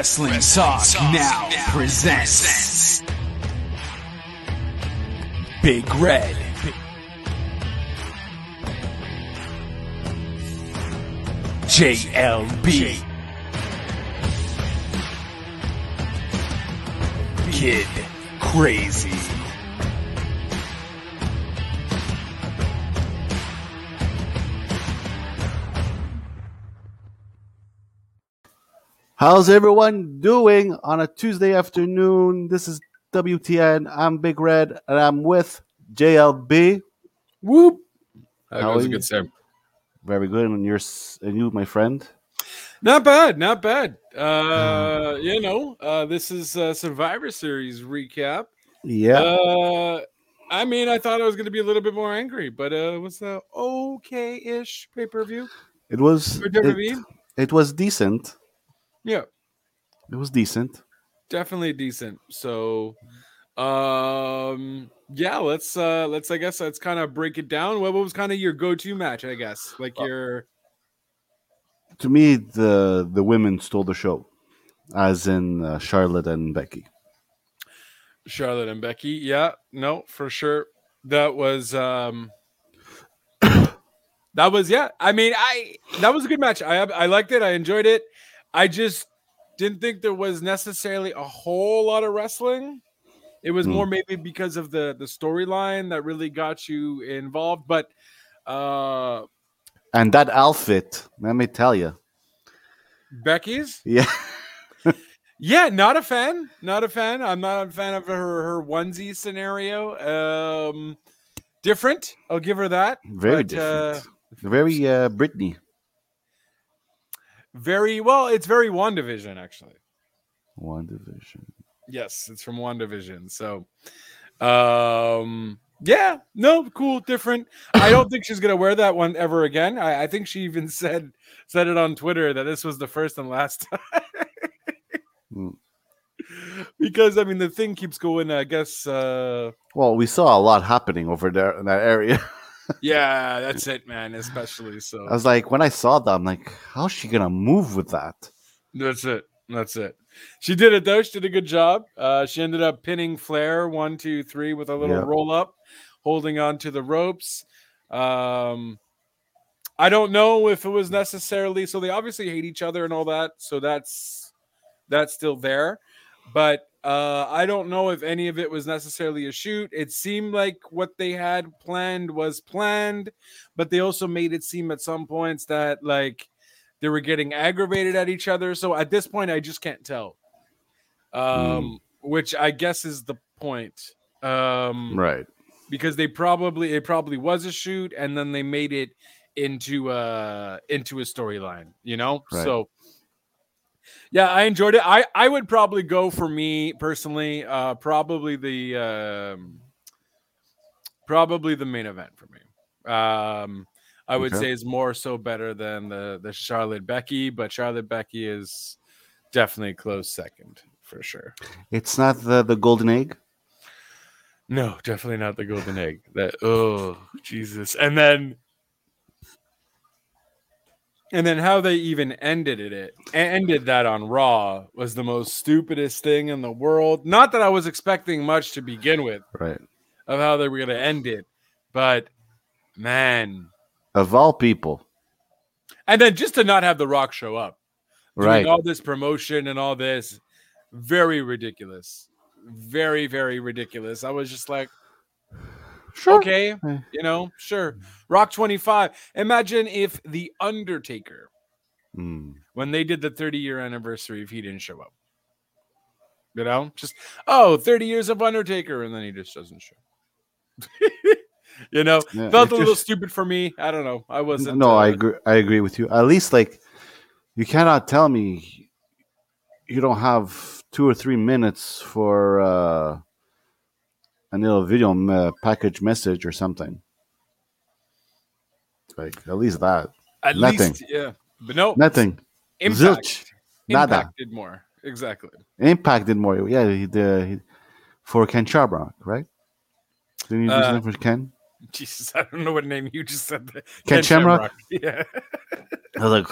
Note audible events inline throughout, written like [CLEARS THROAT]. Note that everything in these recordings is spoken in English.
Wrestling, Talk, now, presents Big Red. JLB. Kid Crazy. How's everyone doing on a Tuesday afternoon? This is WTN. I'm Big Red and I'm with JLB. Whoop. That How was a good save. Very good. And you're s- and you, my friend. Not bad, not bad. Uh, you know, uh, this is uh, Survivor Series recap. Yeah. Uh, I mean, I thought I was going to be a little bit more angry, but uh, it was a okay-ish pay-per-view it was it, it was decent. Yeah, It was decent. definitely decent. So, um, yeah, let's uh, let's I guess let's kind of break it down. What, what was kind of your go-to match? I guess like your To me, the the women stole the show, as in uh, Charlotte and Becky. Charlotte and Becky. Yeah, no, for sure. That was um [COUGHS] that was yeah. I mean, I that was a good match. I I liked it. I enjoyed it. I just didn't think there was necessarily a whole lot of wrestling. It was Hmm. more maybe because of the the storyline that really got you involved, but uh And that outfit, let me tell you. Becky's Yeah. [LAUGHS] Yeah, not a fan. Not a fan. I'm not a fan of her her onesie scenario. Um different. I'll give her that. Very But, uh, different. Very uh, Britney. Very well, it's very WandaVision actually. WandaVision. Yes, it's from WandaVision. So um yeah, no, cool, different. I don't think she's gonna wear that one ever again. I, I think she even said said it on Twitter that this was the first and last time. [LAUGHS] Mm. because I mean the thing keeps going, I guess uh Well, we saw a lot happening over there in that area. [LAUGHS] yeah, that's it, man, especially so. I was like, when I saw that, I'm like, how's she gonna move with that? That's it. That's it. She did it though. She did a good job. Uh, she ended up pinning Flair one, two, three with a little Yeah. roll up, holding on to the ropes. Um, I don't know if it was necessarily so. They obviously hate each other and all that, so that's that's still there. But uh, I don't know if any of it was necessarily a shoot. It seemed like what they had planned was planned, but they also made it seem at some points that like they were getting aggravated at each other. So at this point, I just can't tell. Um, which I guess is the point. Um, Right. because they probably it probably was a shoot and then they made it into uh into a storyline you know Right. so yeah i enjoyed it i i would probably go for me personally uh probably the um probably the main event for me um i would Okay. say is more so better than the the charlotte becky but charlotte becky is definitely close second for sure It's not the, the golden egg. No, definitely not the golden egg. That oh Jesus. And then and then how they even ended it ended that on Raw was the most stupidest thing in the world. Not that I was expecting much to begin with Right. of how they were gonna end it, but man. Of all people. And then just to not have the rock show up. Right. all this promotion and all this very ridiculous. Very, very ridiculous. I was just like Sure. okay you know sure rock 25 imagine if the undertaker Mm. when they did the 30 year anniversary if he didn't show up you know just oh 30 years of undertaker and then he just doesn't show [LAUGHS] you know Yeah, felt a little just- stupid for me i don't know i wasn't No, I uh, agree. I agree with you. At least, like, you cannot tell me you don't have two or three minutes for uh, a little video uh, package message or something. Like, at least that. at nothing. least yeah but no Nothing. impact Zilch. Nada. impact did more exactly Impact did more. Yeah, he did. He, for Ken Shamrock, right? Didn't you do Uh, for Ken? Jesus, I don't know what name you just said. there. Ken Shamrock? Yeah. I was like,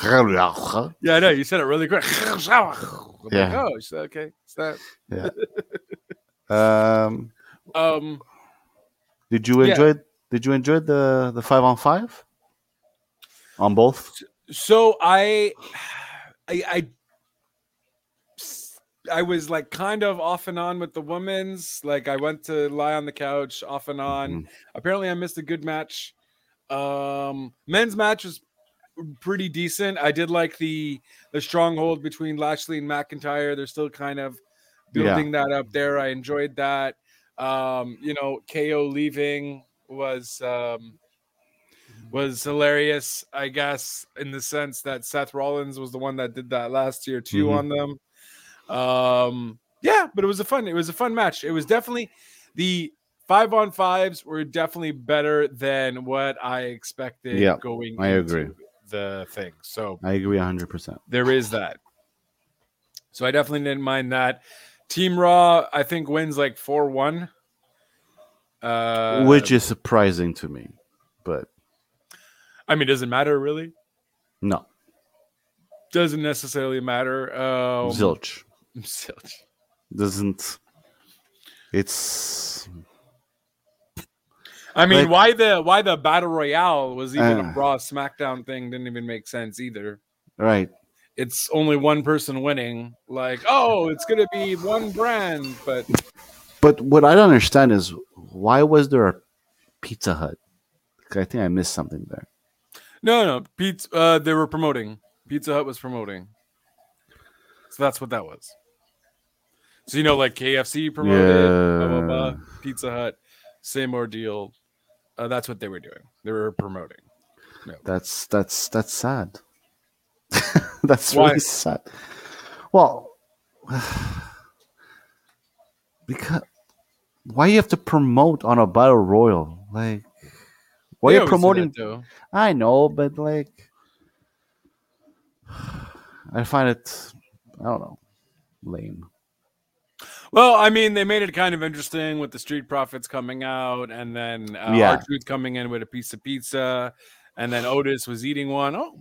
Yeah, I know. You said it really quick. I'm like, Yeah. oh, okay. It's [LAUGHS] that. um, Um, did you Yeah. enjoy? Did you enjoy the the five on five on both? so I, I, I, I was like kind of off and on with the women's. Like I went to lie on the couch off and on. Mhm. Apparently, I missed a good match. Um, men's match was pretty decent. I did like the the stronghold between Lashley and McIntyre. They're still kind of Yeah. building that up there. I enjoyed that. Um, you know, KO leaving was um was hilarious, I guess, in the sense that Seth Rollins was the one that did that last year too Mhm. on them. Um, yeah, but it was a fun, it was a fun match. It was definitely the five on fives were definitely better than what I expected Yeah, going I agree. the thing. So I agree hundred percent. there is that. So I definitely didn't mind that. Team Raw, I think wins like four one. Uh, Which is surprising to me, but I mean, does it matter really? no, Doesn't necessarily matter. Um, zilch Zilch. doesn't. It's I mean, Like- why the why the battle royale was even Uh. a Raw SmackDown thing didn't even make sense either. right. It's only one person winning. Like, oh, it's gonna be one brand, but But what I don't understand is why was there a Pizza Hut? I think I missed something there. no, no, Pizza. Uh, they were promoting. Pizza Hut was promoting. So that's what that was. So you know, like KFC promoted, blah, blah, blah. Pizza Hut, same ordeal. Uh, that's what they were doing. They were promoting. No. That's that's that's sad. [LAUGHS] that's Why? really sad. Well, [SIGHS] because why you have to promote on a battle royal? Like, why They you do that, promoting? I know, but like, [SIGHS] I find it. I don't know, lame. Well, I mean, they made it kind of interesting with the Street Profits coming out, and then uh, Yeah. R-Truth coming in with a piece of pizza, and then Otis was eating one. Oh,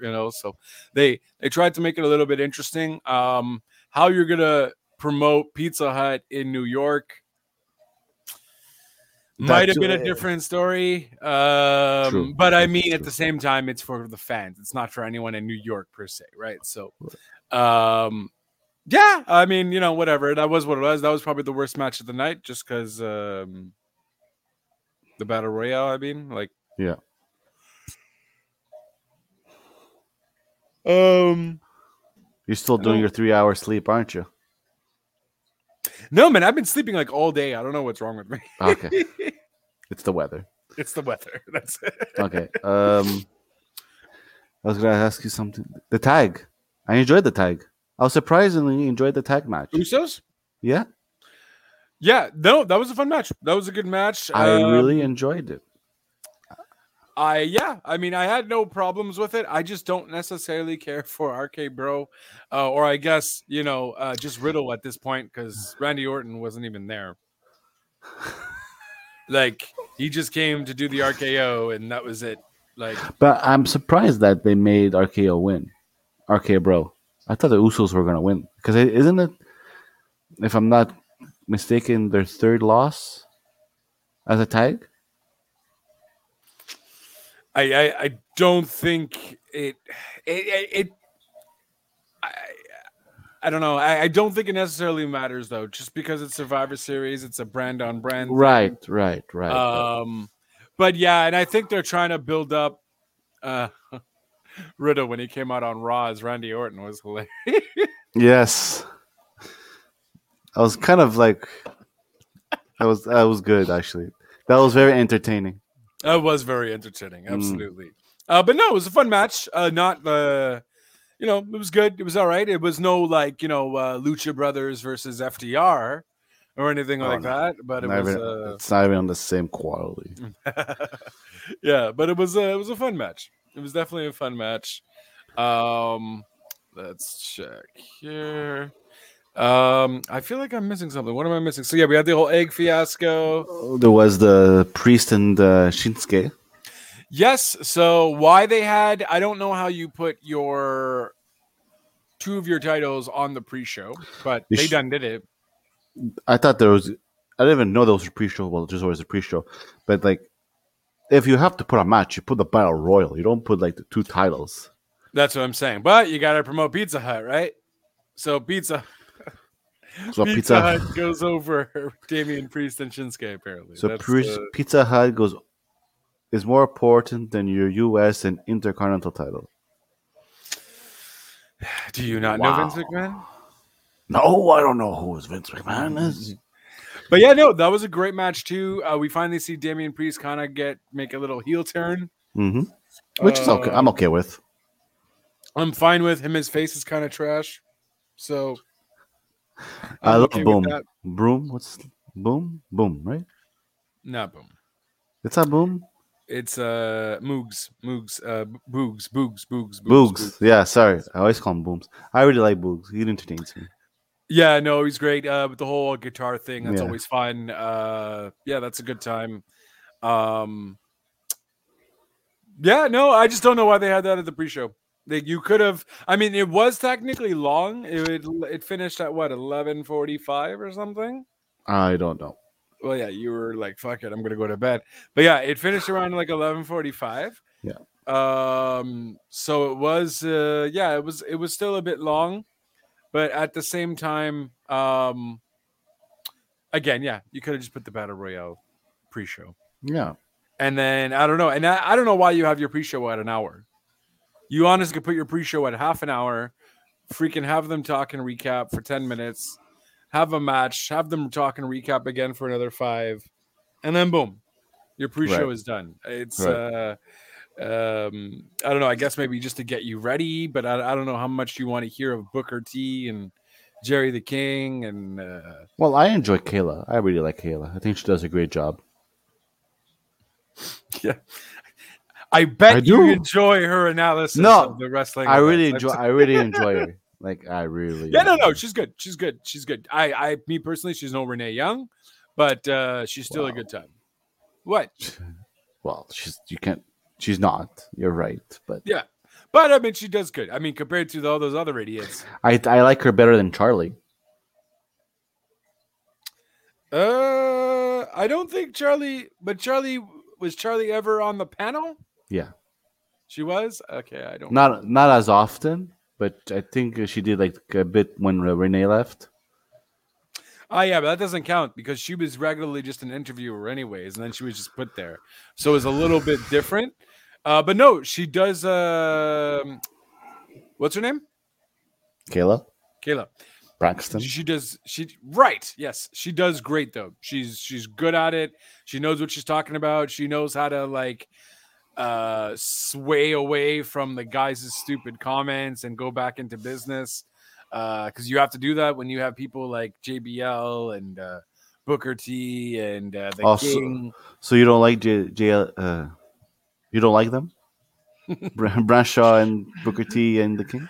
you know, so they they tried to make it a little bit interesting. Um, how you're gonna promote Pizza Hut in New York might have been a different story. Um, True. but I mean, at the same time, it's for the fans. It's not for anyone in New York per se, right? So, um, yeah, I mean, you know, whatever. That was what it was. That was probably the worst match of the night, just because um, the battle royale. I mean, like, Yeah. Um, You're still doing your three hour sleep, aren't you? no, man, I've been sleeping like all day. I don't know what's wrong with me. Okay, [LAUGHS] it's the weather. it's the weather. [LAUGHS] That's it. Okay. Um, I was gonna ask you something. The tag. I enjoyed the tag. I was surprisingly enjoyed the tag match. Usos. Yeah, Yeah, no, that was a fun match. That was a good match. I Um, really enjoyed it. I yeah, I mean, I had no problems with it. I just don't necessarily care for RK Bro, uh, or I guess you know, uh, just Riddle at this point because Randy Orton wasn't even there. like he just came to do the RKO and that was it. Like But I'm surprised that they made RKO win. RKO bro. I thought the Usos were gonna win because isn't it? If I'm not mistaken, their third loss as a tag. I I, I don't think it it it. it I, I don't know. I, I don't think it necessarily matters though. Just because it's Survivor Series, it's a brand on brand. thing. Right, right, right. Um, but yeah, and I think they're trying to build up. Uh, [LAUGHS] Riddle when he came out on Raw as Randy Orton was hilarious. [LAUGHS] yes, I was kind of like that was that was good actually. That was very entertaining. That was very entertaining, Mm. absolutely. Uh, but no, it was a fun match. Uh, not the, you know, it was good. It was all right. It was no like you know uh, Lucha Brothers versus FTR or anything Oh, like no. that. But it Not was, even- uh, it's not even on the same quality. [LAUGHS] yeah, but it was a, it was a fun match. It was definitely a fun match. Um, let's check here. Um, I feel like I'm missing something. What am I missing? So yeah, we had the whole egg fiasco. There was the priest and uh, Shinsuke. Yes. So why they had I don't know how you put your two of your titles on the pre-show, but You they sh- done did it. I thought there was. I didn't even know there was a pre-show. Well, just always a pre-show, but like, if you have to put a match, you put the battle royal. You don't put like the two titles. That's what I'm saying. But you got to promote Pizza Hut, right? So Pizza [LAUGHS] So Pizza, Pizza, Hut goes over [LAUGHS] Damian Priest and Shinsuke apparently. so That's Pri- the- Pizza Hut goes is more important than your U.S. and Intercontinental title. [SIGHS] do you not Wow. know Vince McMahon? No, I don't know who Vince McMahon is. But yeah, no, that was a great match too. Uh, we finally see Damian Priest kind of get make a little heel turn. mm-hmm. Which is okay. Uh, I'm okay with. I'm fine with him. His face is kind of trash, so I love okay Boom. Broom. What's Boom? Boom, right? Not boom. It's a Boom. It's uh Moogs, Moogs, uh Boogs, Boogs, Boogs, Boogs. Yeah, sorry. I always call him Booms. I really like Boogs. He entertains me. Yeah, no, he's great. Uh, with the whole guitar thing, that's Yeah. always fun. Uh, yeah, that's a good time. Um, yeah, no, I just don't know why they had that at the pre-show. Like, you could have. I mean, it was technically long. It it finished at what eleven forty-five or something. I don't know. Well, yeah, you were like, "Fuck it, I'm gonna go to bed." But yeah, it finished around like eleven forty-five. Yeah. Um. So it was. Uh. Yeah. It was. It was still a bit long, but at the same time, um. Again, yeah, you could have just put the battle royale pre-show, Yeah. and then I don't know, and I, I don't know why you have your pre-show at an hour. You honestly could put your pre-show at half an hour, freaking have them talk and recap for ten minutes, have a match, have them talk and recap again for another five, and then boom, your pre-show Right. is done. It's Right. uh, um, I don't know. I guess maybe just to get you ready, but I, I don't know how much you want to hear of Booker T and Jerry the King and uh, Well, I enjoy Kayla. I really like Kayla. I think she does a great job. [LAUGHS] yeah. I bet I you enjoy her analysis No, of the wrestling. I really enjoy. I really enjoy her. Like I really. Yeah, no, no, she's good. She's good. She's good. I, I, me personally, she's no Renee Young, but uh, she's still a good time. What? Well, she's you can't. She's not. You're right, but Yeah, but I mean, she does good. I mean, compared to all those other idiots. I I like her better than Charlie. Uh, I don't think Charlie, but Charlie was Charlie ever on the panel? Yeah, She was. Okay, I don't. not not as often, but I think she did like a bit when Renee left. Oh yeah, but that doesn't count because she was regularly just an interviewer anyways, and then she was just put there. So it's a little bit different. Uh, but no, she does um what's her name? Kayla Kayla. Braxton. She does she right. Yes, she does great though. She's she's good at it. She knows what she's talking about. She knows how to like uh sway away from the guys' stupid comments and go back into business. Uh because you have to do that when you have people like JBL and uh Booker T and uh, the Also- King. So you don't like J, J uh, you don't like them? [LAUGHS] Br- Bradshaw and Booker T and the King.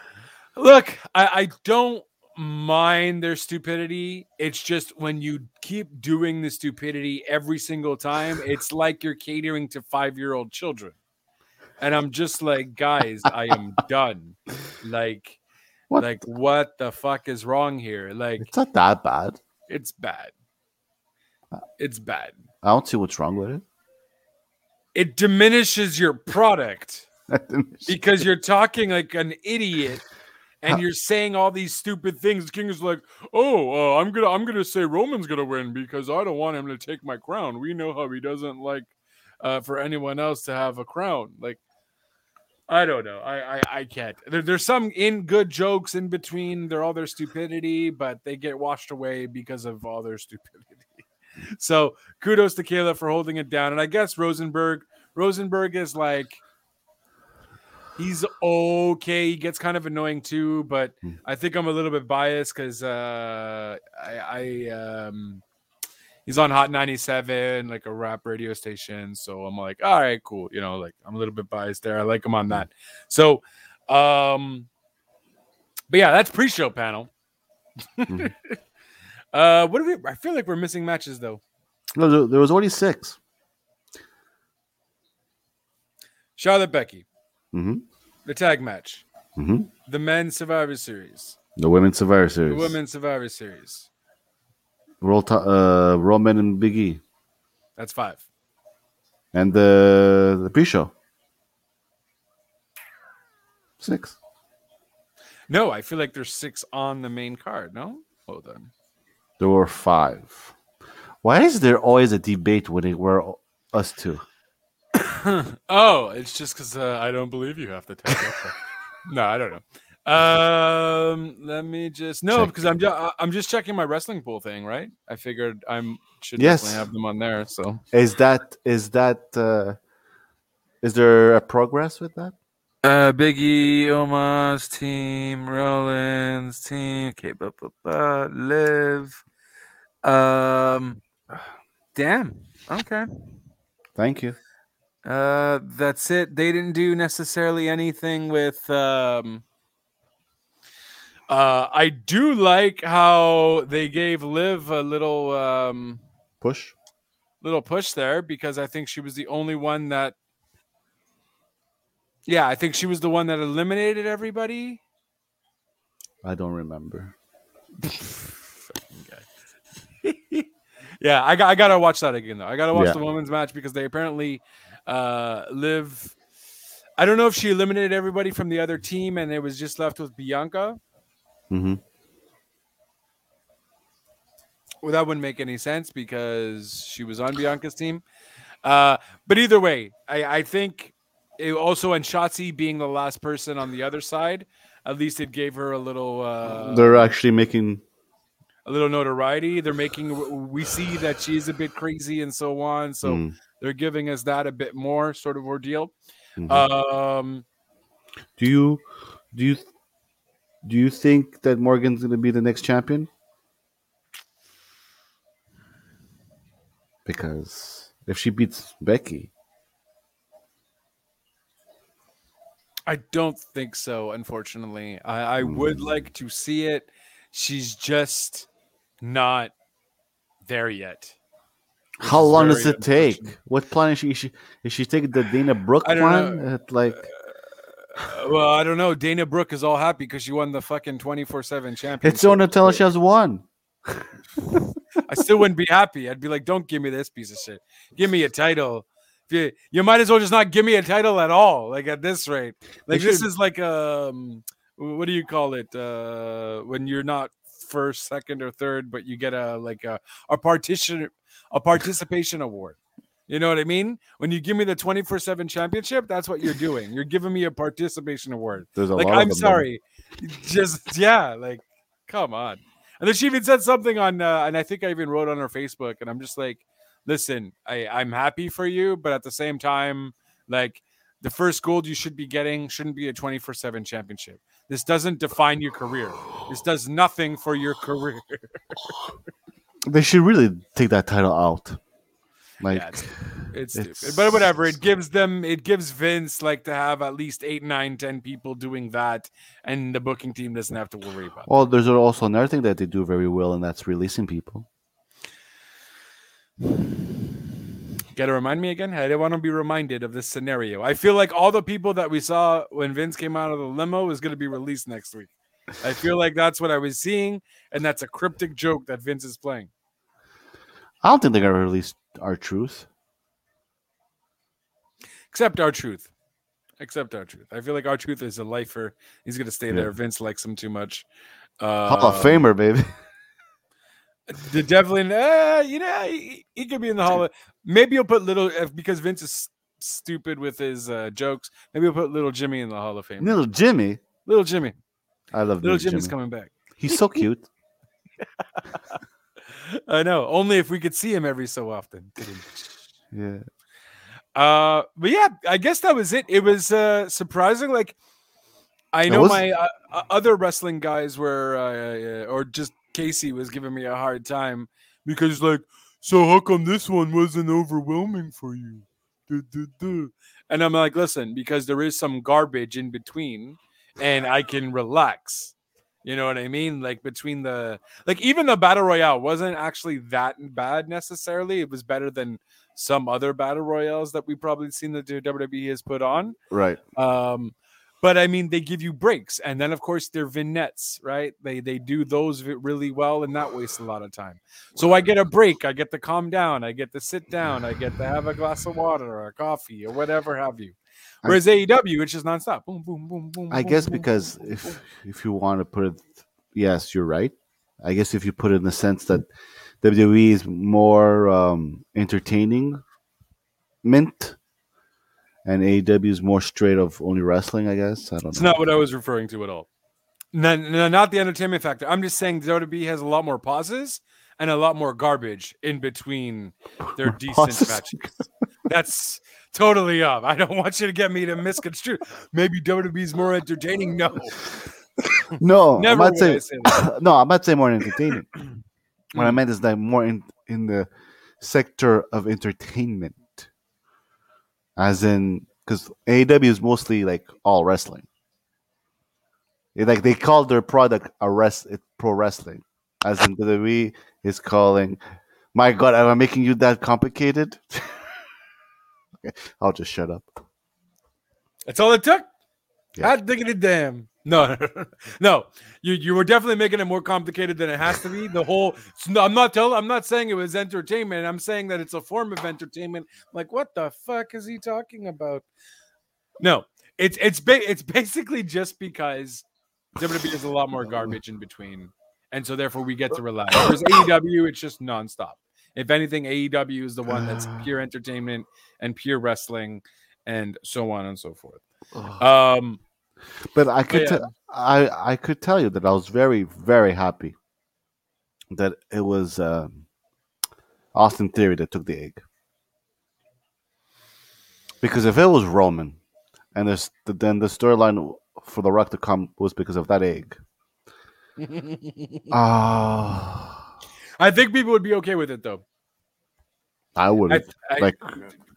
Look, I, I don't mind their stupidity. It's just when you keep doing the stupidity every single time, it's like you're catering to five year old children. And I'm just like, guys, I am [LAUGHS] done. Like, What? like what the fuck is wrong here? Like, It's not that bad. it's bad. Uh, it's bad. I don't see what's wrong with It It diminishes your product. [LAUGHS] because you're talking like an idiot and you're saying all these stupid things. The king is like, "Oh, uh, I'm gonna, I'm gonna say Roman's gonna win because I don't want him to take my crown." We know how he doesn't like uh, for anyone else to have a crown. Like, I don't know. I, I, I can't. There, there's some in good jokes in between. They're all their stupidity, but they get washed away because of all their [LAUGHS] stupidity. So kudos to Kayla for holding it down. And I guess Rosenberg, Rosenberg is like he's okay. He gets kind of annoying too, but Hmm. I think I'm a little bit biased because uh, I, I um, he's on Hot 97, like a rap radio station. So I'm like, all right, cool. You know, like I'm a little bit biased there. I like him on that. So, um, but yeah, that's pre-show panel. Mhm. [LAUGHS] uh, what do we? I feel like we're missing matches though. No, there, there was only six. Charlotte Becky, hmm the tag match, hmm the men's Survivor Series, The Women's Survivor Series. the women's Survivor Series. Roll to- uh, Roman and Big E. That's five. And the, the pre show. Six. No, I feel like there's six on the main card. No, hold on. There were five. Why is there always a debate when it were us two? [LAUGHS] Oh, it's just because uh, I don't believe you have to take it. [LAUGHS] no, I don't know. Um, let me just no, Check. because I'm just I'm just checking my wrestling pool thing, right? I figured I'm should Yes. definitely have them on there. So Is that is that uh, is there a progress with that? uh, Biggie, Omos team, Rollins team, okay, but but Liv. Um, damn. Okay. Thank you. Uh, that's it. They didn't do necessarily anything with. Um, uh, I do like how they gave Liv a little um, Push. little push there because I think she was the only one that. Yeah, I think she was the one that eliminated everybody. I don't remember. [LAUGHS] yeah, I got I gotta watch that again though. I gotta watch Yeah. the women's match because they apparently uh Liv. I don't know if she eliminated everybody from the other team and it was just left with Bianca. hmm Well, that wouldn't make any sense because she was on Bianca's team. Uh, but either way, I, I think it also and Shotzi being the last person on the other side, at least it gave her a little uh, They're actually making. a little notoriety. They're making we see that she's a bit crazy and so on. So Mm, they're giving us that a bit more sort of ordeal. mhm. Um, do you do you do you think that Morgan's going to be the next champion? Because if she beats Becky, I don't think so. Unfortunately, I, I would like to see it. She's just not there yet. How long does it take? What plan is she? Is she, is she taking the Dana Brooke plan? like Uh, well, I don't know. Dana Brooke is all happy because she won the fucking twenty four seven championship. it's on until she has won. I still wouldn't be happy. I'd be like, "Don't give me this piece of shit. Give me a title. If you, you might as well just not give me a title at all. Like at this rate, like this is like um, what do you call it? Uh, when you're not first, second, or third, but you get a like a a partition a participation award. You know what I mean? When you give me the twenty four seven championship, that's what you're doing. You're giving me a participation award There's a like lot I'm them, sorry, just yeah, like come on. And then she even said something on, uh, and I think I even wrote on her Facebook, and I'm just like, listen, I I'm happy for you, but at the same time, like the first gold you should be getting shouldn't be a 24 seven championship. This doesn't define your career. This does nothing for your career. [LAUGHS] They should really take that title out. Like, yeah, it's, it's, it's- stupid, but whatever. It gives them, it gives Vince like to have at least eight, nine, ten people doing that, and the booking team doesn't have to worry about. it. well, there's also another thing that they do very well, and that's releasing people. Got to remind me again. I didn't want to be reminded of this scenario. I feel like all the people that we saw when Vince came out of the limo is going to be released next week. I feel like that's what I was seeing, and that's a cryptic joke that Vince is playing. I don't think they're gonna release R-Truth. Except R-Truth. Except R-Truth. I feel like R-Truth is a lifer. He's to stay Yeah. there. Vince likes him too much. Hall of Uh, Famer, baby. The Devlin, uh, you know, he, he could be in the Hall of. Maybe he'll put little uh, because Vince is stupid with his uh, jokes. Maybe he'll put little Jimmy in the Hall of Fame. Little Jimmy. Little Jimmy. I love Little Jimmy's Jimmy. coming back. He's so cute. [LAUGHS] I know. Only if we could see him every so often. yeah. Uh, but yeah, I guess that was it. It was uh surprising. Like, I know was- my uh, uh, other wrestling guys were, uh, uh, or just Casey was giving me a hard time because, like, so how come this one wasn't overwhelming for you? Duh, duh, duh." And I'm like, listen, because there is some garbage in between, and I can relax. You know what I mean? Like between the like even the battle royale wasn't actually that bad necessarily. It was better than some other battle royales that we've probably seen that WWE has put on. Right. Um, but I mean, they give you breaks, and then of course they're vignettes, right? They they do those really well, and that wastes a lot of time. So I get a break, I get to calm down, I get to sit down, I get to have a glass of water or a coffee or whatever have you. I- Whereas AEW, it's just nonstop. Boom, boom, boom, boom. I boom, guess boom, because boom, if if you want to put it, yes, you're right. I guess if you put it in the sense that WWE is more um, entertaining, mint, and AEW is more straight of only wrestling. I guess I don't It's know. not what I was referring to at all. No, no, not the entertainment factor. I'm just saying WWE has a lot more pauses and a lot more garbage in between their [LAUGHS] decent Pauses. matches. That's totally up. I don't want you to get me to misconstrue. Maybe WWE's more entertaining. No, no, I'm never not saying. say [COUGHS] no, I'm not saying more entertaining. [CLEARS THROAT] what I meant is that more in in the sector of entertainment, as in because AEW is mostly like all wrestling. They- like they call their product a rest it, pro wrestling, as in WWE is calling. My God, am I making you that complicated? [LAUGHS] [LAUGHS] I'll just shut up. That's all it took. Yeah. Hot diggity damn. [LAUGHS] No, no. You you were definitely making it more complicated than it has to be. The whole. [LAUGHS] I'm not telling. I'm not saying it was entertainment. I'm saying that it's a form of entertainment. Like what the fuck is he talking about? No, it's it's ba- it's basically just because WWE has a lot more garbage in between, and so therefore we get to relax. Whereas AEW, it's just nonstop. If anything, AEW is the one that's pure entertainment and pure wrestling, and so on and so forth. Um, But I could yeah. te- I I could tell you that I was very very happy that it was um, Austin Theory that took the egg. Because if it was Roman, and there's then the storyline for the Rock to come was because of that egg. [LAUGHS] Ah, I think people would be okay with it though. I would I- like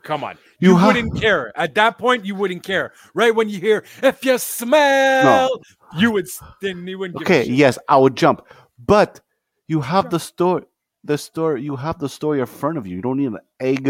come on, You you, wouldn't care at that point. You wouldn't care, right? When you hear "if you smell," you would then you wouldn't. okay, yes, I would jump, but you have the story, the story, you have the story in front of you. You don't need an egg,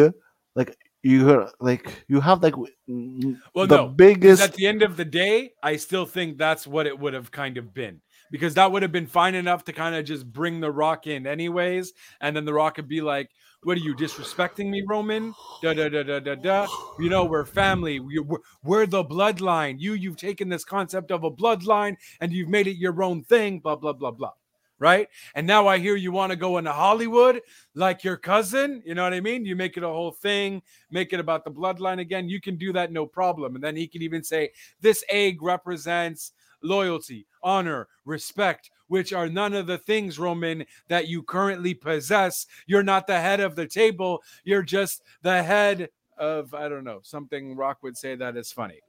like you like you have like Well, the no, biggest. at the end of the day, I still think that's what it would have kind of been because that would have been fine enough to kind of just bring the Rock in, anyways, and then the Rock could be like, "What are you disrespecting me, Roman? Da da da da da da. You know, we're family. We, we're, we're the bloodline. You you've taken this concept of a bloodline and you've made it your own thing. Blah blah blah blah." Right. And now I hear you want to go into Hollywood like your cousin. You know what I mean? You make it a whole thing, make it about the bloodline again. You can do that no problem. And then he can even say, This egg represents loyalty, honor, respect, which are none of the things, Roman, that you currently possess. You're not the head of the table. You're just the head of, I don't know, something Rock would say that is funny.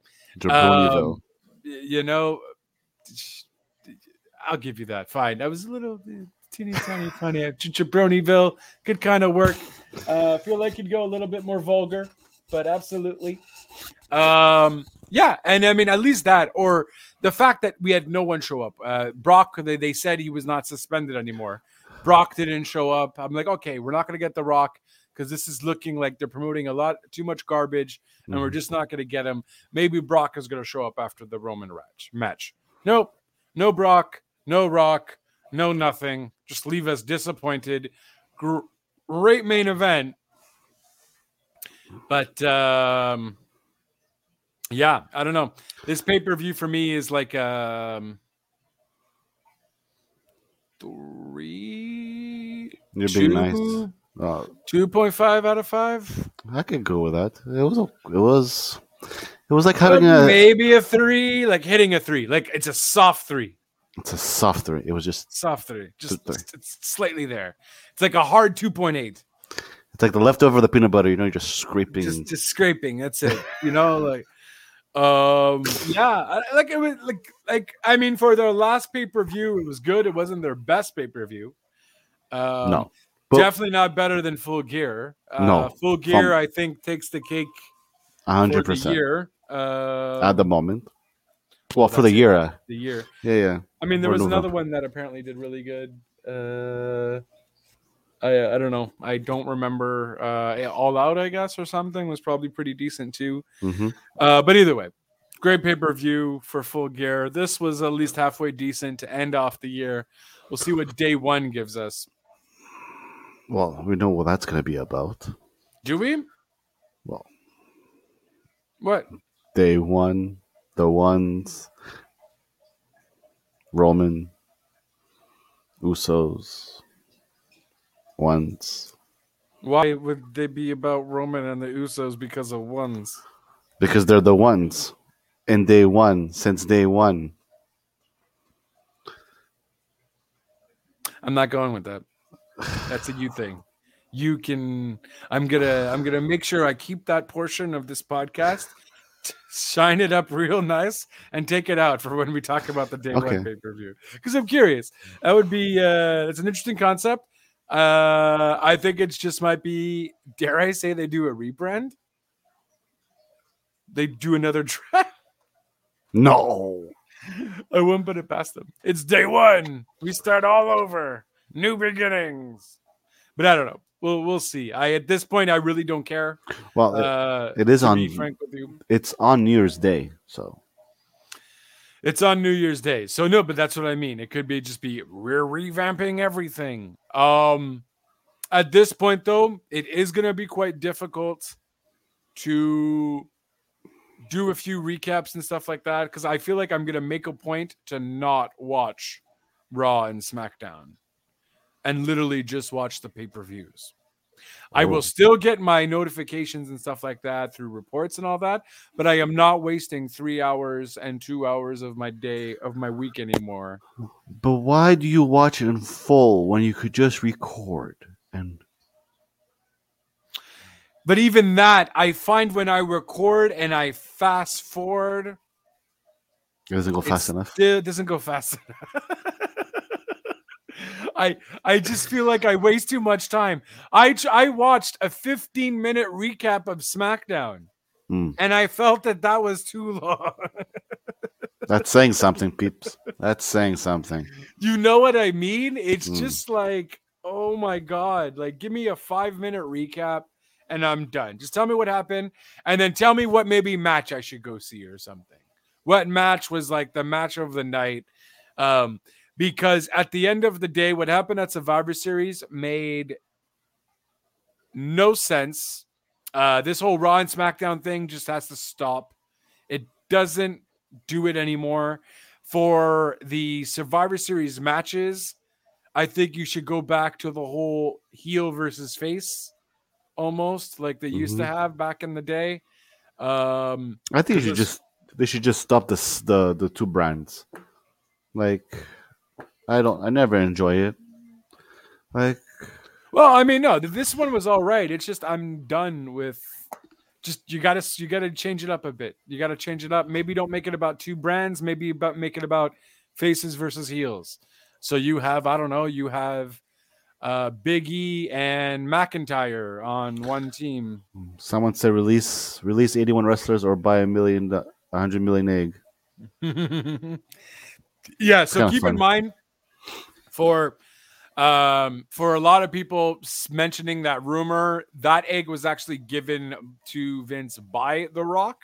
Um, you know, I'll give you that. Fine. I was a little uh, teeny tiny funny. [LAUGHS] Jabroniville could kind of work. Uh, feel like you'd go a little bit more vulgar, but absolutely. Um, yeah, and I mean at least that, or the fact that we had no one show up. Uh, Brock, they, they said he was not suspended anymore. Brock didn't show up. I'm like, okay, we're not going to get the Rock because this is looking like they're promoting a lot too much garbage, and we're just not going to get him. Maybe Brock is going to show up after the Roman match. Match. Nope. No Brock. No Rock. No nothing. Just leave us disappointed. Gr- great main event. But um yeah, I don't know. This pay-per-view for me is like um three You're being nice. Uh, 2.5 out of 5. I could go with that. It was. a- It was. It was like having a. maybe a 3, like hitting a 3. Like it's a soft 3. It's a soft three. It was just. Soft 3. Just Three. it's, slightly there. It's like a hard 2.8. It's like the leftover of the peanut butter. You know, you're just scraping. just just scraping that's it you know like um yeah like it was like like i mean for their last pay-per-view it was good it wasn't their best pay-per-view um no. But definitely not better than full gear uh, No, full gear from- i think takes the cake Hundred percent. year uh at the moment. Well, for that's the it. year. uh, the year Yeah, yeah. i mean there Or was another one that apparently did really good uh I I don't know. I don't remember. Uh, All Out, I guess, or something was probably pretty decent too. hmm Uh, but either way, great pay per view for Full Gear. This was at least halfway decent to end off the year. We'll see what day one gives us. Well, we know what that's going to be about. Do we? Well, What? day one, the ones, Roman, Usos, ones, Why would they be about Roman and the Usos because of ones? because they're the ones in day one since day one. I'm not going with that. That's a you thing. You can. I'm gonna. I'm gonna make sure I keep that portion of this podcast, shine it up real nice, and take it out for when we talk about the day Okay. one pay per view. Because I'm curious. That would be. Uh, it's an interesting concept. Uh, I think it's just might be. Dare I say they do a rebrand? They do another [LAUGHS] draft. No. I wouldn't put it past them. It's day one. We start all over. New beginnings. But I don't know. We'll we'll see. I at this point I really don't care. Well, Uh, it is on. frank with you, It's on New Year's Day, so it's on New Year's Day. So no, but that's what I mean. It could be just be we're revamping everything. Um, at this point though, it is going to be quite difficult to do a few recaps and stuff like that because I feel like I'm going to make a point to not watch Raw and SmackDown and literally just watch the pay per views. I Oh. will still get my notifications and stuff like that through reports and all that, but I am not wasting three hours and two hours of my day of my week anymore. But why do you watch it in full when you could just record? And But even that, I find when I record and I fast forward, it doesn't go fast enough. It doesn't go fast [LAUGHS] enough. I I just feel like I waste too much time. I I watched a 15 minute recap of SmackDown, Mm. and I felt that that was too long. [LAUGHS] That's saying something, peeps. That's saying something. you know what I mean? It's Mm. just like, oh my god! Like, give me a five minute recap, and I'm done. Just tell me what happened, and then tell me what maybe match I should go see or something. What match was like the match of the night? Um, because at the end of the day, what happened at Survivor Series made no sense. Uh, this whole Raw and SmackDown thing just has to stop. It doesn't do it anymore. For the Survivor Series matches, I think you should go back to the whole heel versus face, almost like they used to Mhm. have back in the day. Um, I think you should just they should just stop this the the two brands. Like I don't I never enjoy it. Like Well, I mean, no, this one was all right. It's just I'm done with. Just you gotta you gotta change it up a bit. You gotta change it up. Maybe don't make it about two brands. Maybe about make it about faces versus heels. So you have I don't know. You have uh Big E and McIntyre on one team. someone said release release 81 wrestlers or buy a million a hundred million egg. [LAUGHS] yeah. So keep in mind for um for a lot of people mentioning that rumor that egg was actually given to vince by the rock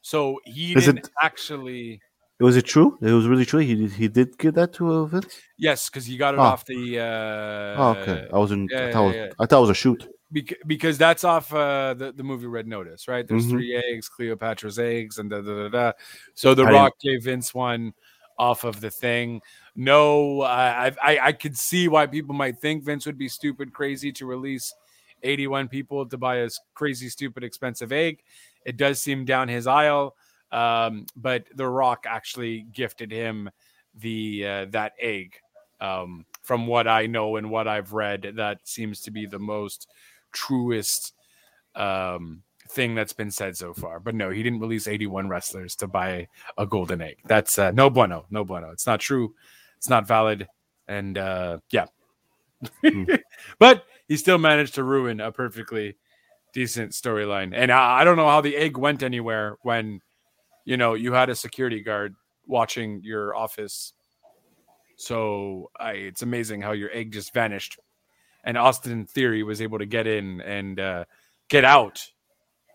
so he Is didn't it- actually Was it true? It was really true. He did, he did give that to uh, Vince. yes because he got it Oh. off the uh Oh, okay. I wasn't. yeah, I, thought yeah, yeah. I thought it was a shoot. bec- because that's off uh the, the movie red notice right there's Mhm. three eggs cleopatra's eggs and da, da, da, da. so the I didn't- rock gave vince one off of the thing no I, I i could see why people might think vince would be stupid crazy to release 81 people to buy a s- crazy stupid expensive egg it does seem down his aisle um but the rock actually gifted him the uh, that egg um from what i know and what i've read that seems to be the most truest um, thing that's been said so far. But no, he didn't release 81 wrestlers to buy a golden egg. That's uh, no bueno, no bueno. It's not true. It's not valid. And uh, yeah, Hmm. [LAUGHS] but he still managed to ruin a perfectly decent storyline. And I, I don't know how the egg went anywhere when you know you had a security guard watching your office. So I, it's amazing how your egg just vanished and Austin in theory was able to get in and uh, get out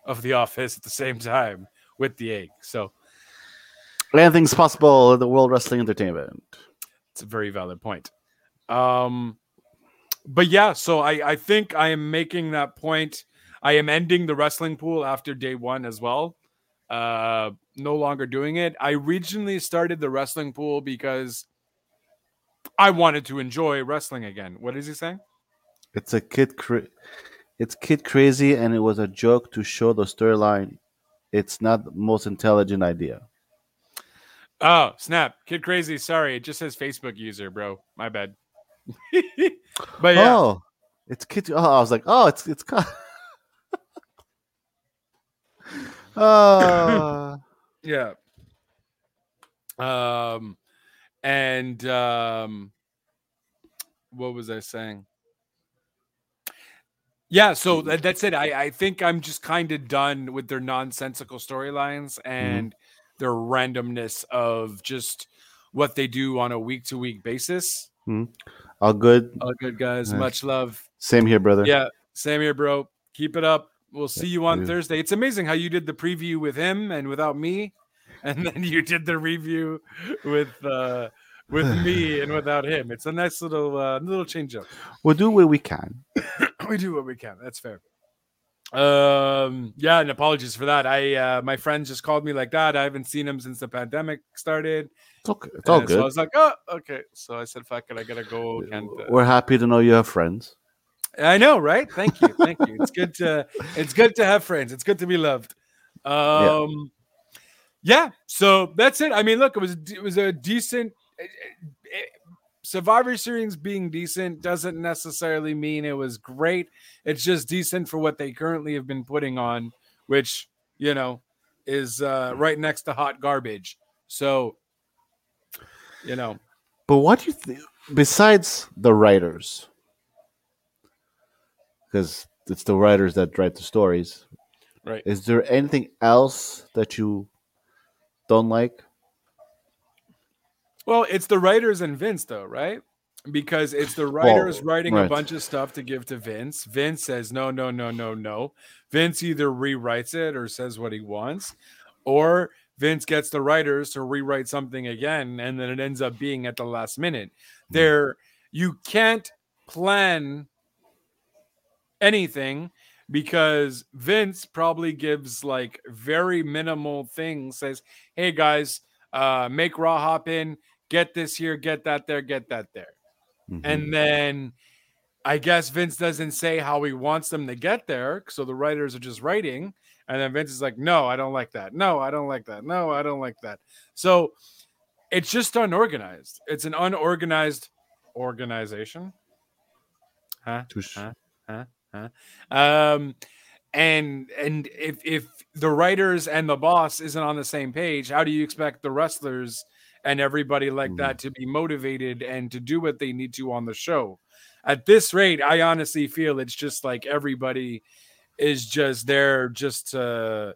of the office at the same time with the egg. So Anything's possible in the World Wrestling Entertainment. It's a very valid point. Um, but yeah, so I, I think I am making that point. I am ending the wrestling pool after day one as well. Uh, no longer doing it. I originally started the wrestling pool because I wanted to enjoy wrestling again. What is he saying? It's a kid. Cra- it's kid crazy, and it was a joke to show the storyline. It's not the most intelligent idea. Oh, snap. Kid crazy. Sorry. It just says Facebook user, bro. My bad. [LAUGHS] but yeah. Oh, it's kid. Oh, I was like, oh, it's it's. Oh, [LAUGHS] [LAUGHS] Yeah. Um and um what was I saying? Yeah, so that, that's it. I, I think I'm just kind of done with their nonsensical storylines and their randomness of just what they do on a week to week basis. all good. All good guys, much love. Same here, brother. Yeah, same here, bro. Keep it up. We'll see you on. Thursday. It's amazing how you did the preview with him and without me, [LAUGHS] and then you did the review with uh with me [SIGHS] and without him. It's a nice little uh, little change up. We'll do what we can. [COUGHS] we do what we can. That's fair. Um yeah, and apologies for that. I uh my friends just called me like that. I haven't seen him since the pandemic started. It's okay. It's all And So I was like, oh, okay. So I said, fuck it, I gotta go. And uh, We're happy to know you have friends. I know, right? Thank you, thank you. It's good to it's good to have friends. It's good to be loved. Um, yeah. So that's it. I mean, look, it was it was a decent. Survivor Series being decent doesn't necessarily mean it was great. It's just decent for what they currently have been putting on, which you know is uh, right next to hot garbage. So, you know, But what do you think? Besides the writers, because it's the writers that write the stories. right? Is there anything else that you don't like? Well, it's the writers and Vince, though, right? Because it's the writers Well, writing a bunch of stuff to give to Vince. Vince says, no, no, no, no, no. Vince either rewrites it or says what he wants, or Vince gets the writers to rewrite something again, and then it ends up being at the last minute. There, you can't plan anything because Vince probably gives like very minimal things, says, hey guys, uh, make Raw hop in, get this here, get that there, get that there. Mhm. And then I guess Vince doesn't say how he wants them to get there. So the writers are just writing. And then Vince is like, no, I don't like that. No, I don't like that. No, I don't like that. So it's just unorganized. It's an unorganized organization. Huh? Touche. Huh? Huh? Um, and and if if the writers and the boss isn't on the same page, how do you expect the wrestlers and everybody like Mhm. that to be motivated and to do what they need to on the show? At this rate, I honestly feel it's just like everybody is just there just to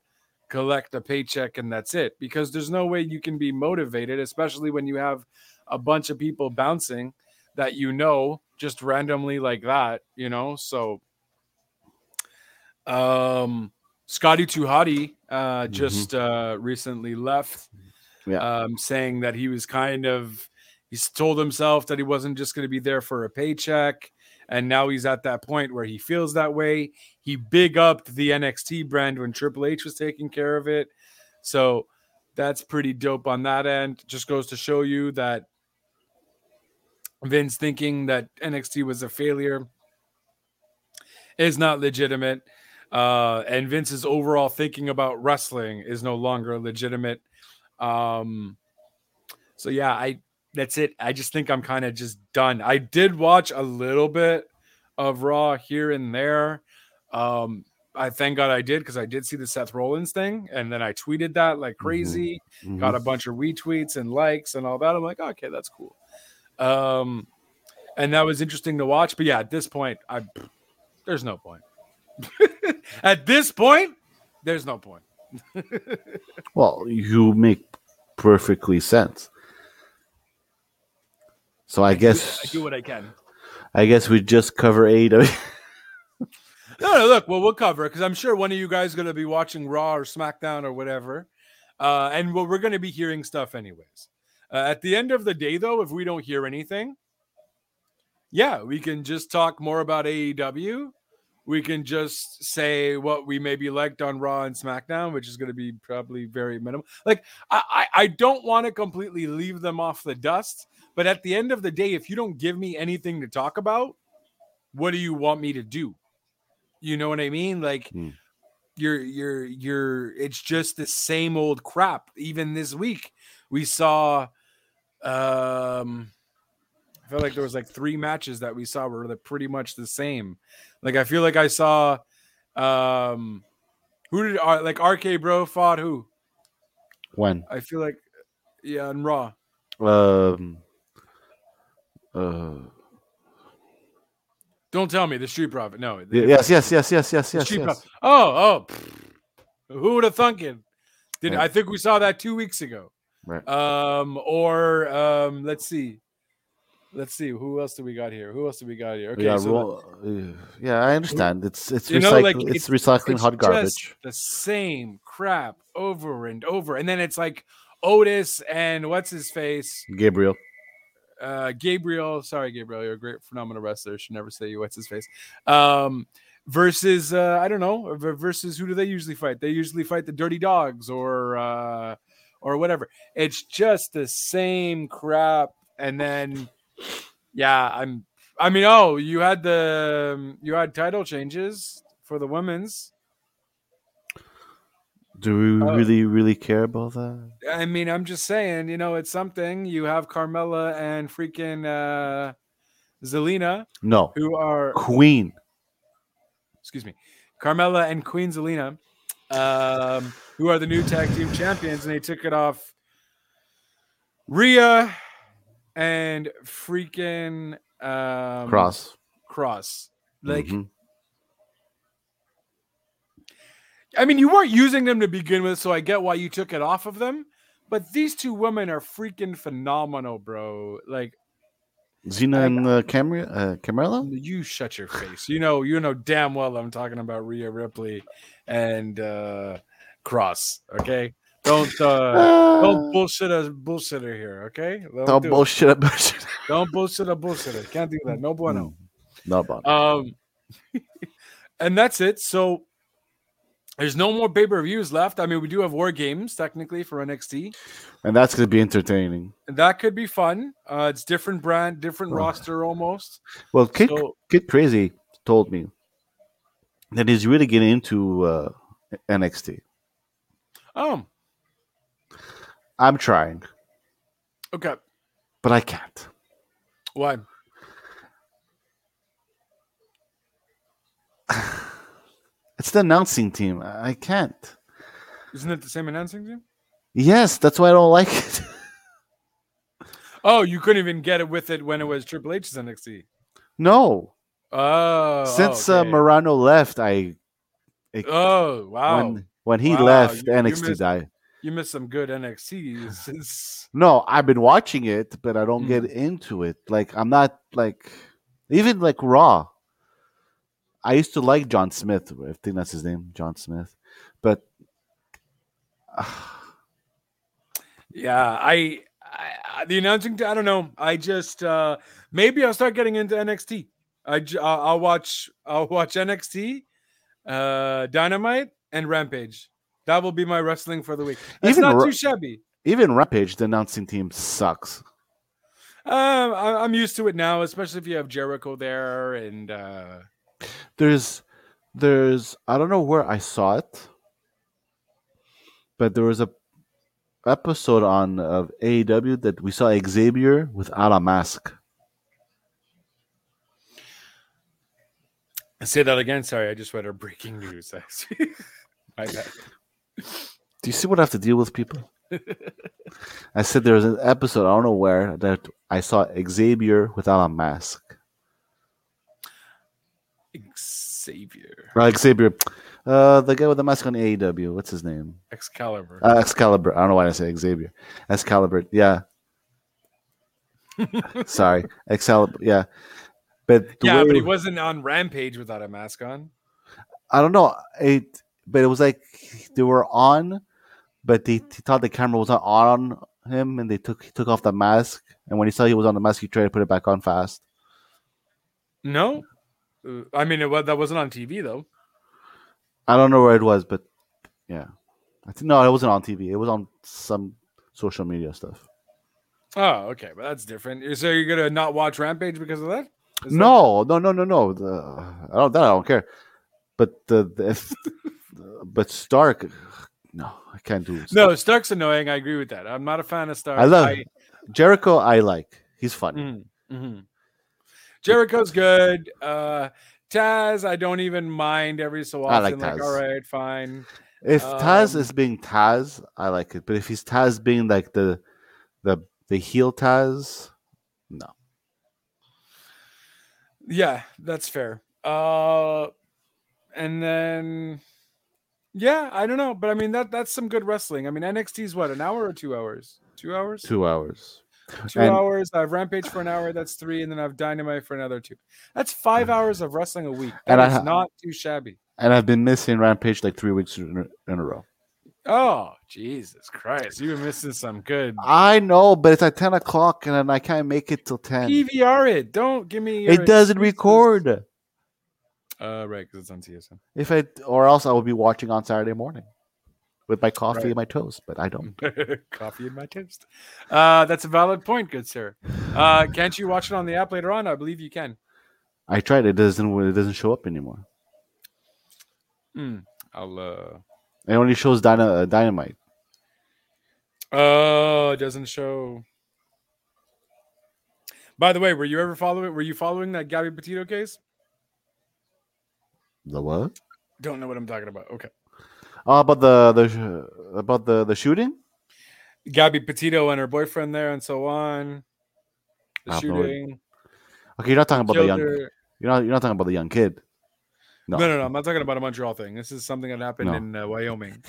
collect a paycheck and that's it because there's no way you can be motivated especially when you have a bunch of people bouncing that you know just randomly like that you know so um Scotty 2 Hotty uh just uh recently left Yeah. um saying that he was kind of he's told himself that he wasn't just going to be there for a paycheck and now he's at that point where he feels that way. He big upped the nxt brand when triple h was taking care of it. So that's pretty dope on that end. Just goes to show you that vince thinking that nxt was a failure is not legitimate uh and vince's overall thinking about wrestling is no longer legitimate um so yeah i that's it. I just think i'm kind of just done. I did watch a little bit of raw here and there. Um i thank god i did because i did see the seth rollins thing and then i tweeted that like crazy Mhm. got a bunch of retweets and likes and all that. I'm like okay that's cool. Um and that was interesting to watch but yeah at this point i there's no point. [LAUGHS] At this point there's no point. [LAUGHS] Well, you make perfectly sense. So I guess i do what i can I guess we just cover AEW. [LAUGHS] No, no, look, well, we'll cover it because I'm sure one of you guys is going to be watching Raw or SmackDown or whatever. Uh, and well, we're going to be hearing stuff anyways. Uh, at the end of the day, though, if we don't hear anything, yeah, we can just talk more about AEW. We can just say what we maybe liked on Raw and SmackDown, which is going to be probably very minimal. Like, I, I, don't want to completely leave them off the dust, but at the end of the day, if you don't give me anything to talk about, what do you want me to do? You know what I mean? Like Hmm. you're you're you're it's just the same old crap. Even this week, we saw um I felt like there was like three matches that we saw were pretty much the same. Like I feel like I saw um who did uh, like RK Bro fought who? when? I feel like yeah, on Raw. Um. Uh. Don't tell me the Street Profit. No. the- Yes, yes, yes, yes, yes, yes, Street yes. Profit. Oh, oh. pfft. Who would have thunk it? Did Yeah. I think we saw that two weeks ago? Right. Um, or um, let's see. Let's see. Who else do we got here? Who else do we got here? Okay, got so uh, yeah, I understand. It's it's You know, recycling. like, it's, it's- recycling it's hot just garbage. the same crap over and over. And then it's like Otis and what's his face? Gabriel. Uh Gabriel. Sorry, Gabriel, you're a great phenomenal wrestler. Should never say you what's his face. Um versus uh I don't know, versus who do they usually fight? They usually fight the dirty dogs or uh or whatever. It's just the same crap. And then yeah, I'm I mean, oh, you had the you had title changes for the women's. Do we Oh. really, really care about that? I mean, I'm just saying, you know, it's something. You have Carmella and freaking uh Zelina, No. who are Queen. excuse me, Carmella and Queen Zelina, um, who are the new tag team champions, and they took it off Rhea and freaking um Cross. Cross. Like, Mhm. I mean, you weren't using them to begin with, so I get why you took it off of them. But these two women are freaking phenomenal, bro. Like, Xena and uh, uh, Camarilla? you shut your face. You know, you know damn well I'm talking about Rhea Ripley and uh Cross. Okay, don't uh don't [SIGHS] bullshit a bullshitter here. Okay, don't, Don't do it. bullshit bullshit. [LAUGHS] don't bullshit a bullshitter. Can't do that. No bueno. No about Um, [LAUGHS] and that's it. So there's no more pay per views left. I mean, we do have War Games technically for NXT. and that's gonna be entertaining. And that could be fun. Uh, it's different brand, different Oh. roster almost. Well, Kid, So Kid Crazy told me that he's really getting into uh, NXT. um, I'm trying, okay. but I can't. Why? [SIGHS] It's the announcing team. I can't. Isn't it the same announcing team? Yes, that's why I don't like it. [LAUGHS] Oh, you couldn't even get it with it when it was Triple H's NXT. no, Oh, since uh, okay. Morano left, I oh wow, when when he Wow, left, you- you NXT missed- died. You missed some good NXT. since- [LAUGHS] No, I've been watching it, but I don't Mm. get into it. Like I'm not like even like Raw. I used to like John Smith. I think that's his name, John Smith. But [SIGHS] yeah, I, I the announcing. I don't know. I just uh maybe I'll start getting into NXT. I I'll watch I'll watch NXT, uh, Dynamite, and Rampage. That will be my wrestling for the week. Even not Ra- too shabby. even Rampage, the announcing team sucks. Um, I, I'm used to it now, especially if you have Jericho there and. uh There's there's I don't know where I saw it, but there was a episode on of AEW that we saw Xavier without a mask. Say that again. Sorry, I just read a breaking news. [LAUGHS] My bad. Do you see what I have to deal with, people? [LAUGHS] I said there was an episode, I don't know where, that I saw Xavier without a mask. Xavier Right, Xavier, uh, the guy with the mask on AEW, what's his name? Excalibur. Uh, Excalibur. I don't know why I say Xavier. Excalibur, yeah. [LAUGHS] Sorry, Excalibur, yeah. But Yeah, way- but he wasn't on Rampage without a mask on. I don't know. It, but it was like they were on, but they, he thought the camera was not on him, and they took he took off the mask. And when he saw he was on the mask, he tried to put it back on fast. No, Uh, I mean it was that wasn't on TV though. I don't know where it was, but yeah, I think no, it wasn't on TV. It was on some social media stuff. Oh, okay, but that's different. So you're gonna not watch Rampage because of that? Is that- No, no, no, no, no. The, I don't. That I don't care. But the, the if, [LAUGHS] but Stark, no, I can't do. Stark. no. Stark's annoying. I agree with that. I'm not a fan of Stark. I love Jericho. I like. He's funny. Mhm, mhm. Jericho's good. Uh, Taz, I don't even mind every so often. I like like all right, fine. If Taz Um, is being Taz, I like it. But if he's Taz being like the the the heel Taz, no. Yeah, that's fair. Uh, and then, yeah, I don't know, but I mean that that's some good wrestling. I mean NXT's what an hour or two hours? Two hours. Two hours. Two And- hours. I have Rampage for an hour. That's three, and then I have Dynamite for another two. That's five mm. hours of wrestling a week. And That I is ha- not too shabby. And I've been missing Rampage like three weeks in a, row. Oh Jesus Christ! You've been missing some good. I know, but it's at ten o'clock, and then I can't make it till ten. PVR it. Don't give me. It doesn't excuses. record. Uh, right, because it's on TSN. If I or else I will be watching on Saturday morning with my coffee Right. and my toast. But I don't. [LAUGHS] Coffee in my toast. Uh, that's a valid point, good sir. Uh, can't you watch it on the app later on? I believe you can. I tried. It doesn't. It doesn't show up anymore. Hmm. I'll. uh It only shows dyna, uh, dynamite. Oh, it doesn't show. By the way, were you ever following? Were you following that Gabby Petito case? The what? Don't know what I'm talking about. Okay, Oh, about the the about the the shooting. Gabby Petito and her boyfriend there, and so on. The no shooting. Okay, you're not talking about the killed young. You're not. You're not talking about the young kid. No, No, no, no. I'm not talking about a Montreal thing. This is something that happened No. in uh, Wyoming.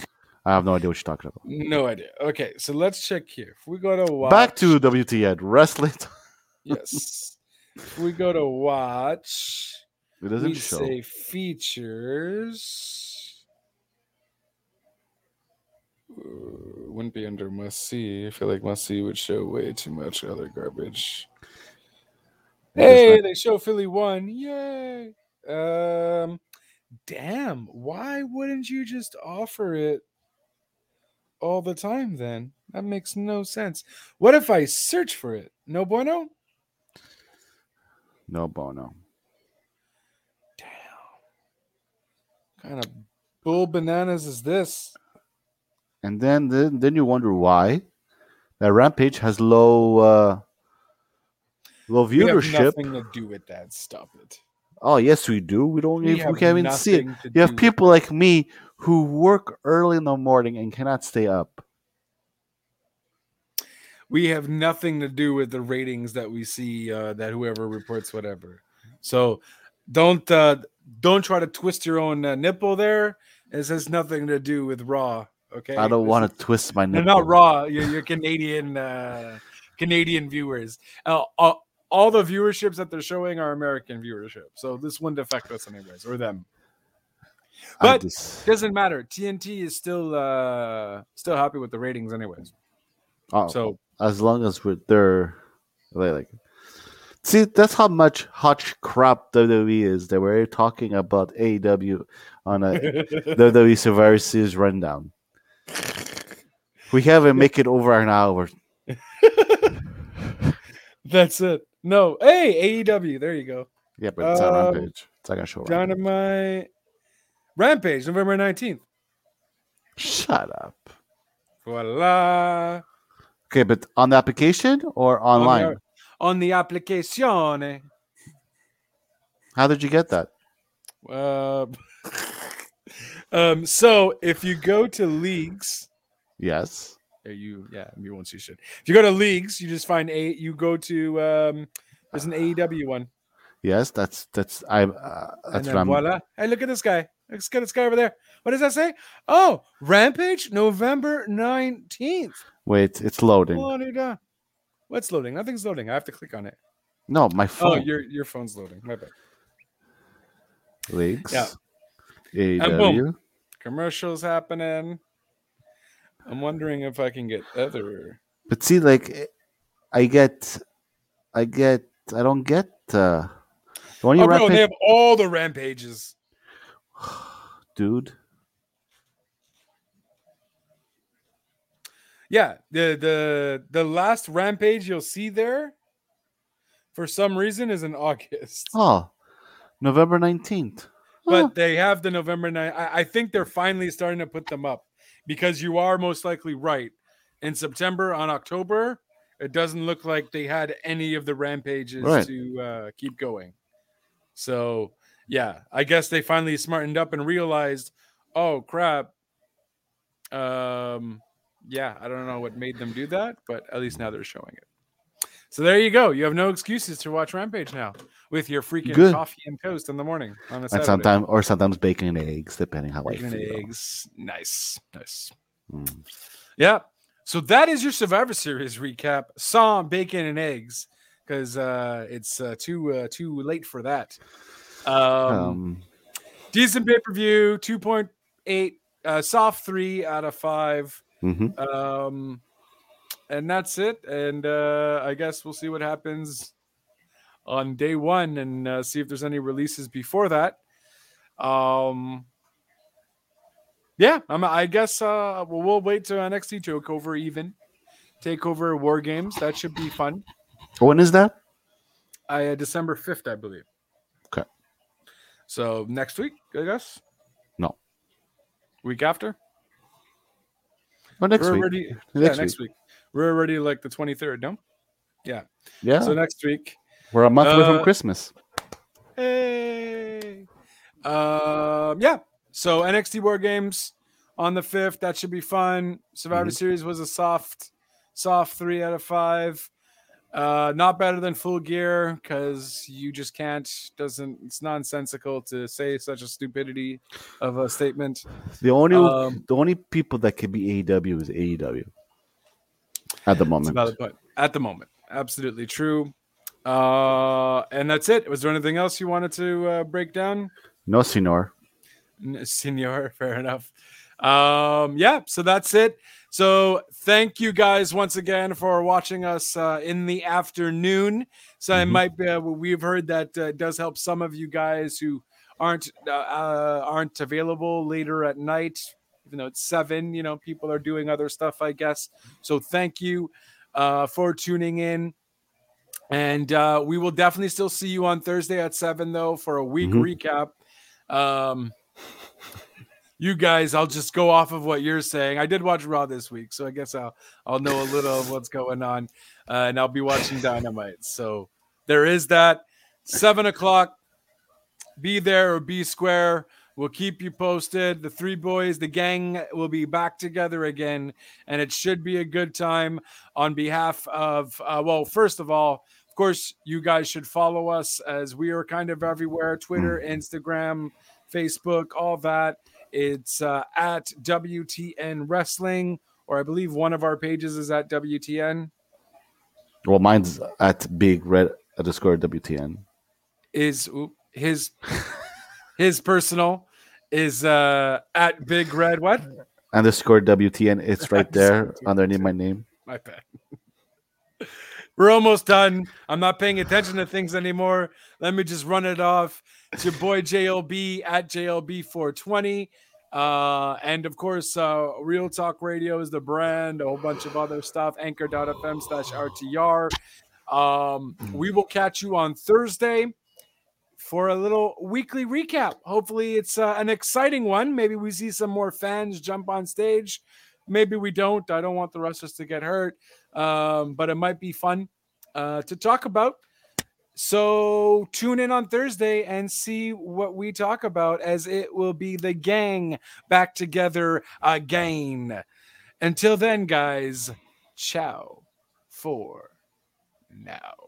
I have no idea what you're talking about. No idea. Okay, so let's check here. If we go to watch, Back to WTN wrestling. [LAUGHS] yes. if we go to watch, It doesn't we show. say features. Uh, wouldn't be under must see. I feel like must see would show way too much other garbage. Hey, they show Philly one. Yay. Um damn, why wouldn't you just offer it all the time then? That makes no sense. What if I search for it? No bueno? No bono. Kind of bull bananas is this? And then, then then you wonder why that Rampage has low uh low We have viewership. nothing to do with that. Stop it. Oh yes, we do. We don't. We even, we can't even see it. You have people like me who work early in the morning and cannot stay up. we have nothing to do with the ratings that we see uh, that whoever reports whatever so don't uh, don't try to twist your own uh, nipple there. This has nothing to do with raw okay? I don't want to twist my no, nipple. not raw. You're, you're canadian uh, canadian viewers. Uh, all, all the viewerships that they're showing are american viewership. So this wouldn't affect us anyways or them. But- just- doesn't matter. Tnt is still uh still happy with the ratings anyways. Oh, so as long as we're they're like see that's how much hot crap WWE is that we're talking about AEW on a [LAUGHS] WWE Survivor Series rundown. We haven't make it over an hour. [LAUGHS] That's it. No, hey AEW. There you go. Yeah, but it's on Um, Rampage. It's not gonna show Rampage. Dynamite Rampage, November nineteenth. Shut up. Voila. Okay, but on the application or online? On the, application. How did you get that? Uh, [LAUGHS] um. So if you go to leagues, Yes. Are you yeah, you once you should. If you go to leagues, you just find a you go to um there's an AEW one. Yes, that's that's I. Uh, And that's I'm. voila. Hey, look at this guy. Let's get this guy over there. What does that say? Oh, Rampage, November 19th. Wait, it's loading. What What's loading? Nothing's loading. I have to click on it. No, my phone. Oh, your your phone's loading. My bad. Leagues. Yeah. AEW. Commercials happening. I'm wondering if I can get other. But see, like, eh, I get, I get, I don't get. uh the only Oh, bro, they have all the rampages. [SIGHS] dude. Yeah, the the the last rampage you'll see there, for some reason, is in August. [LAUGHS] Oh, November nineteenth. but they have the November 9th. I, I think they're finally starting to put them up because you are most likely right. In September, on October, it doesn't look like they had any of the rampages Right. to uh, keep going. So, yeah, I guess they finally smartened up and realized, oh crap. Um, yeah, I don't know what made them do that, but at least now they're showing it. So there you go. You have no excuses to watch Rampage now with your freaking Good. coffee and toast in the morning on a and sometimes, or sometimes bacon and eggs, depending how Bacon I and feel. eggs. Nice. Nice. Mm. Yeah. So that is your Survivor Series recap. Some bacon and eggs because uh, it's uh, too uh, too late for that. Um, Um, decent pay per view. Two point eight. Uh, soft three out of five. Mhm. Um, and that's it. And uh, I guess we'll see what happens on day one and uh, see if there's any releases before that. Um, yeah, I'm, I guess uh, we'll, we'll wait to NXT Takeover even Takeover War Games. That should be fun. When is that? I uh, December fifth, I believe. Okay. So next week, I guess. No. Week after. Oh, next We're week. already Next yeah, next week. We're already like the 23rd, no? Yeah. Yeah, So next week. we're a month away uh, from Christmas. Hey. Um, yeah. So NXT War Games on the 5th. That should be fun. Survivor Mhm. Series was a soft, soft three out of five. Uh, not better than full gear because you just can't doesn't it's nonsensical to say such a stupidity of a statement. The only um, the only people that can be AEW is AEW at the moment. a valid point. At the moment. Absolutely true. Uh, and that's it. Was there anything else you wanted to uh, break down? No, Senor. N- Senor, [LAUGHS] fair enough. Um, yeah, so that's it. So thank you guys once again for watching us uh, in the afternoon. So it Mhm. might be uh, we've heard that uh, it does help some of you guys who aren't uh, uh, aren't available later at night. Even though it's seven, you know, people are doing other stuff, I guess. So thank you uh, for tuning in. And uh, we will definitely still see you on Thursday at seven, though, for a week Mhm. recap. Um, you guys, I'll just go off of what you're saying. I did watch Raw this week, so I guess I'll I'll know a little of what's going on, uh, and I'll be watching Dynamite. So there is that. Seven o'clock. Be there or be square. We'll keep you posted. The three boys, the gang, will be back together again, and it should be a good time. On behalf of, uh, well, first of all, of course, you guys should follow us as we are kind of everywhere: Twitter, Instagram, Facebook, all that. It's uh, at WTN Wrestling, or I believe one of our pages is at WTN. Well, mine's at Big Red underscore WTN. Is his his personal is uh, at Big Red. What? Underscore WTN. It's right there underneath my name. My bad. We're almost done. I'm not paying attention to things anymore. Let me just run it off. It's your boy JLB at JLB420. Uh, and of course, uh, Real Talk Radio is the brand, a whole bunch of other stuff. Anchor.fm slash RTR. Um, we will catch you on Thursday for a little weekly recap. Hopefully, it's uh, an exciting one. Maybe we see some more fans jump on stage. Maybe we don't. I don't want the wrestlers to get hurt, um, but it might be fun uh, to talk about. So tune in on Thursday and see what we talk about, as it will be the gang back together again. Until then, guys, ciao for now.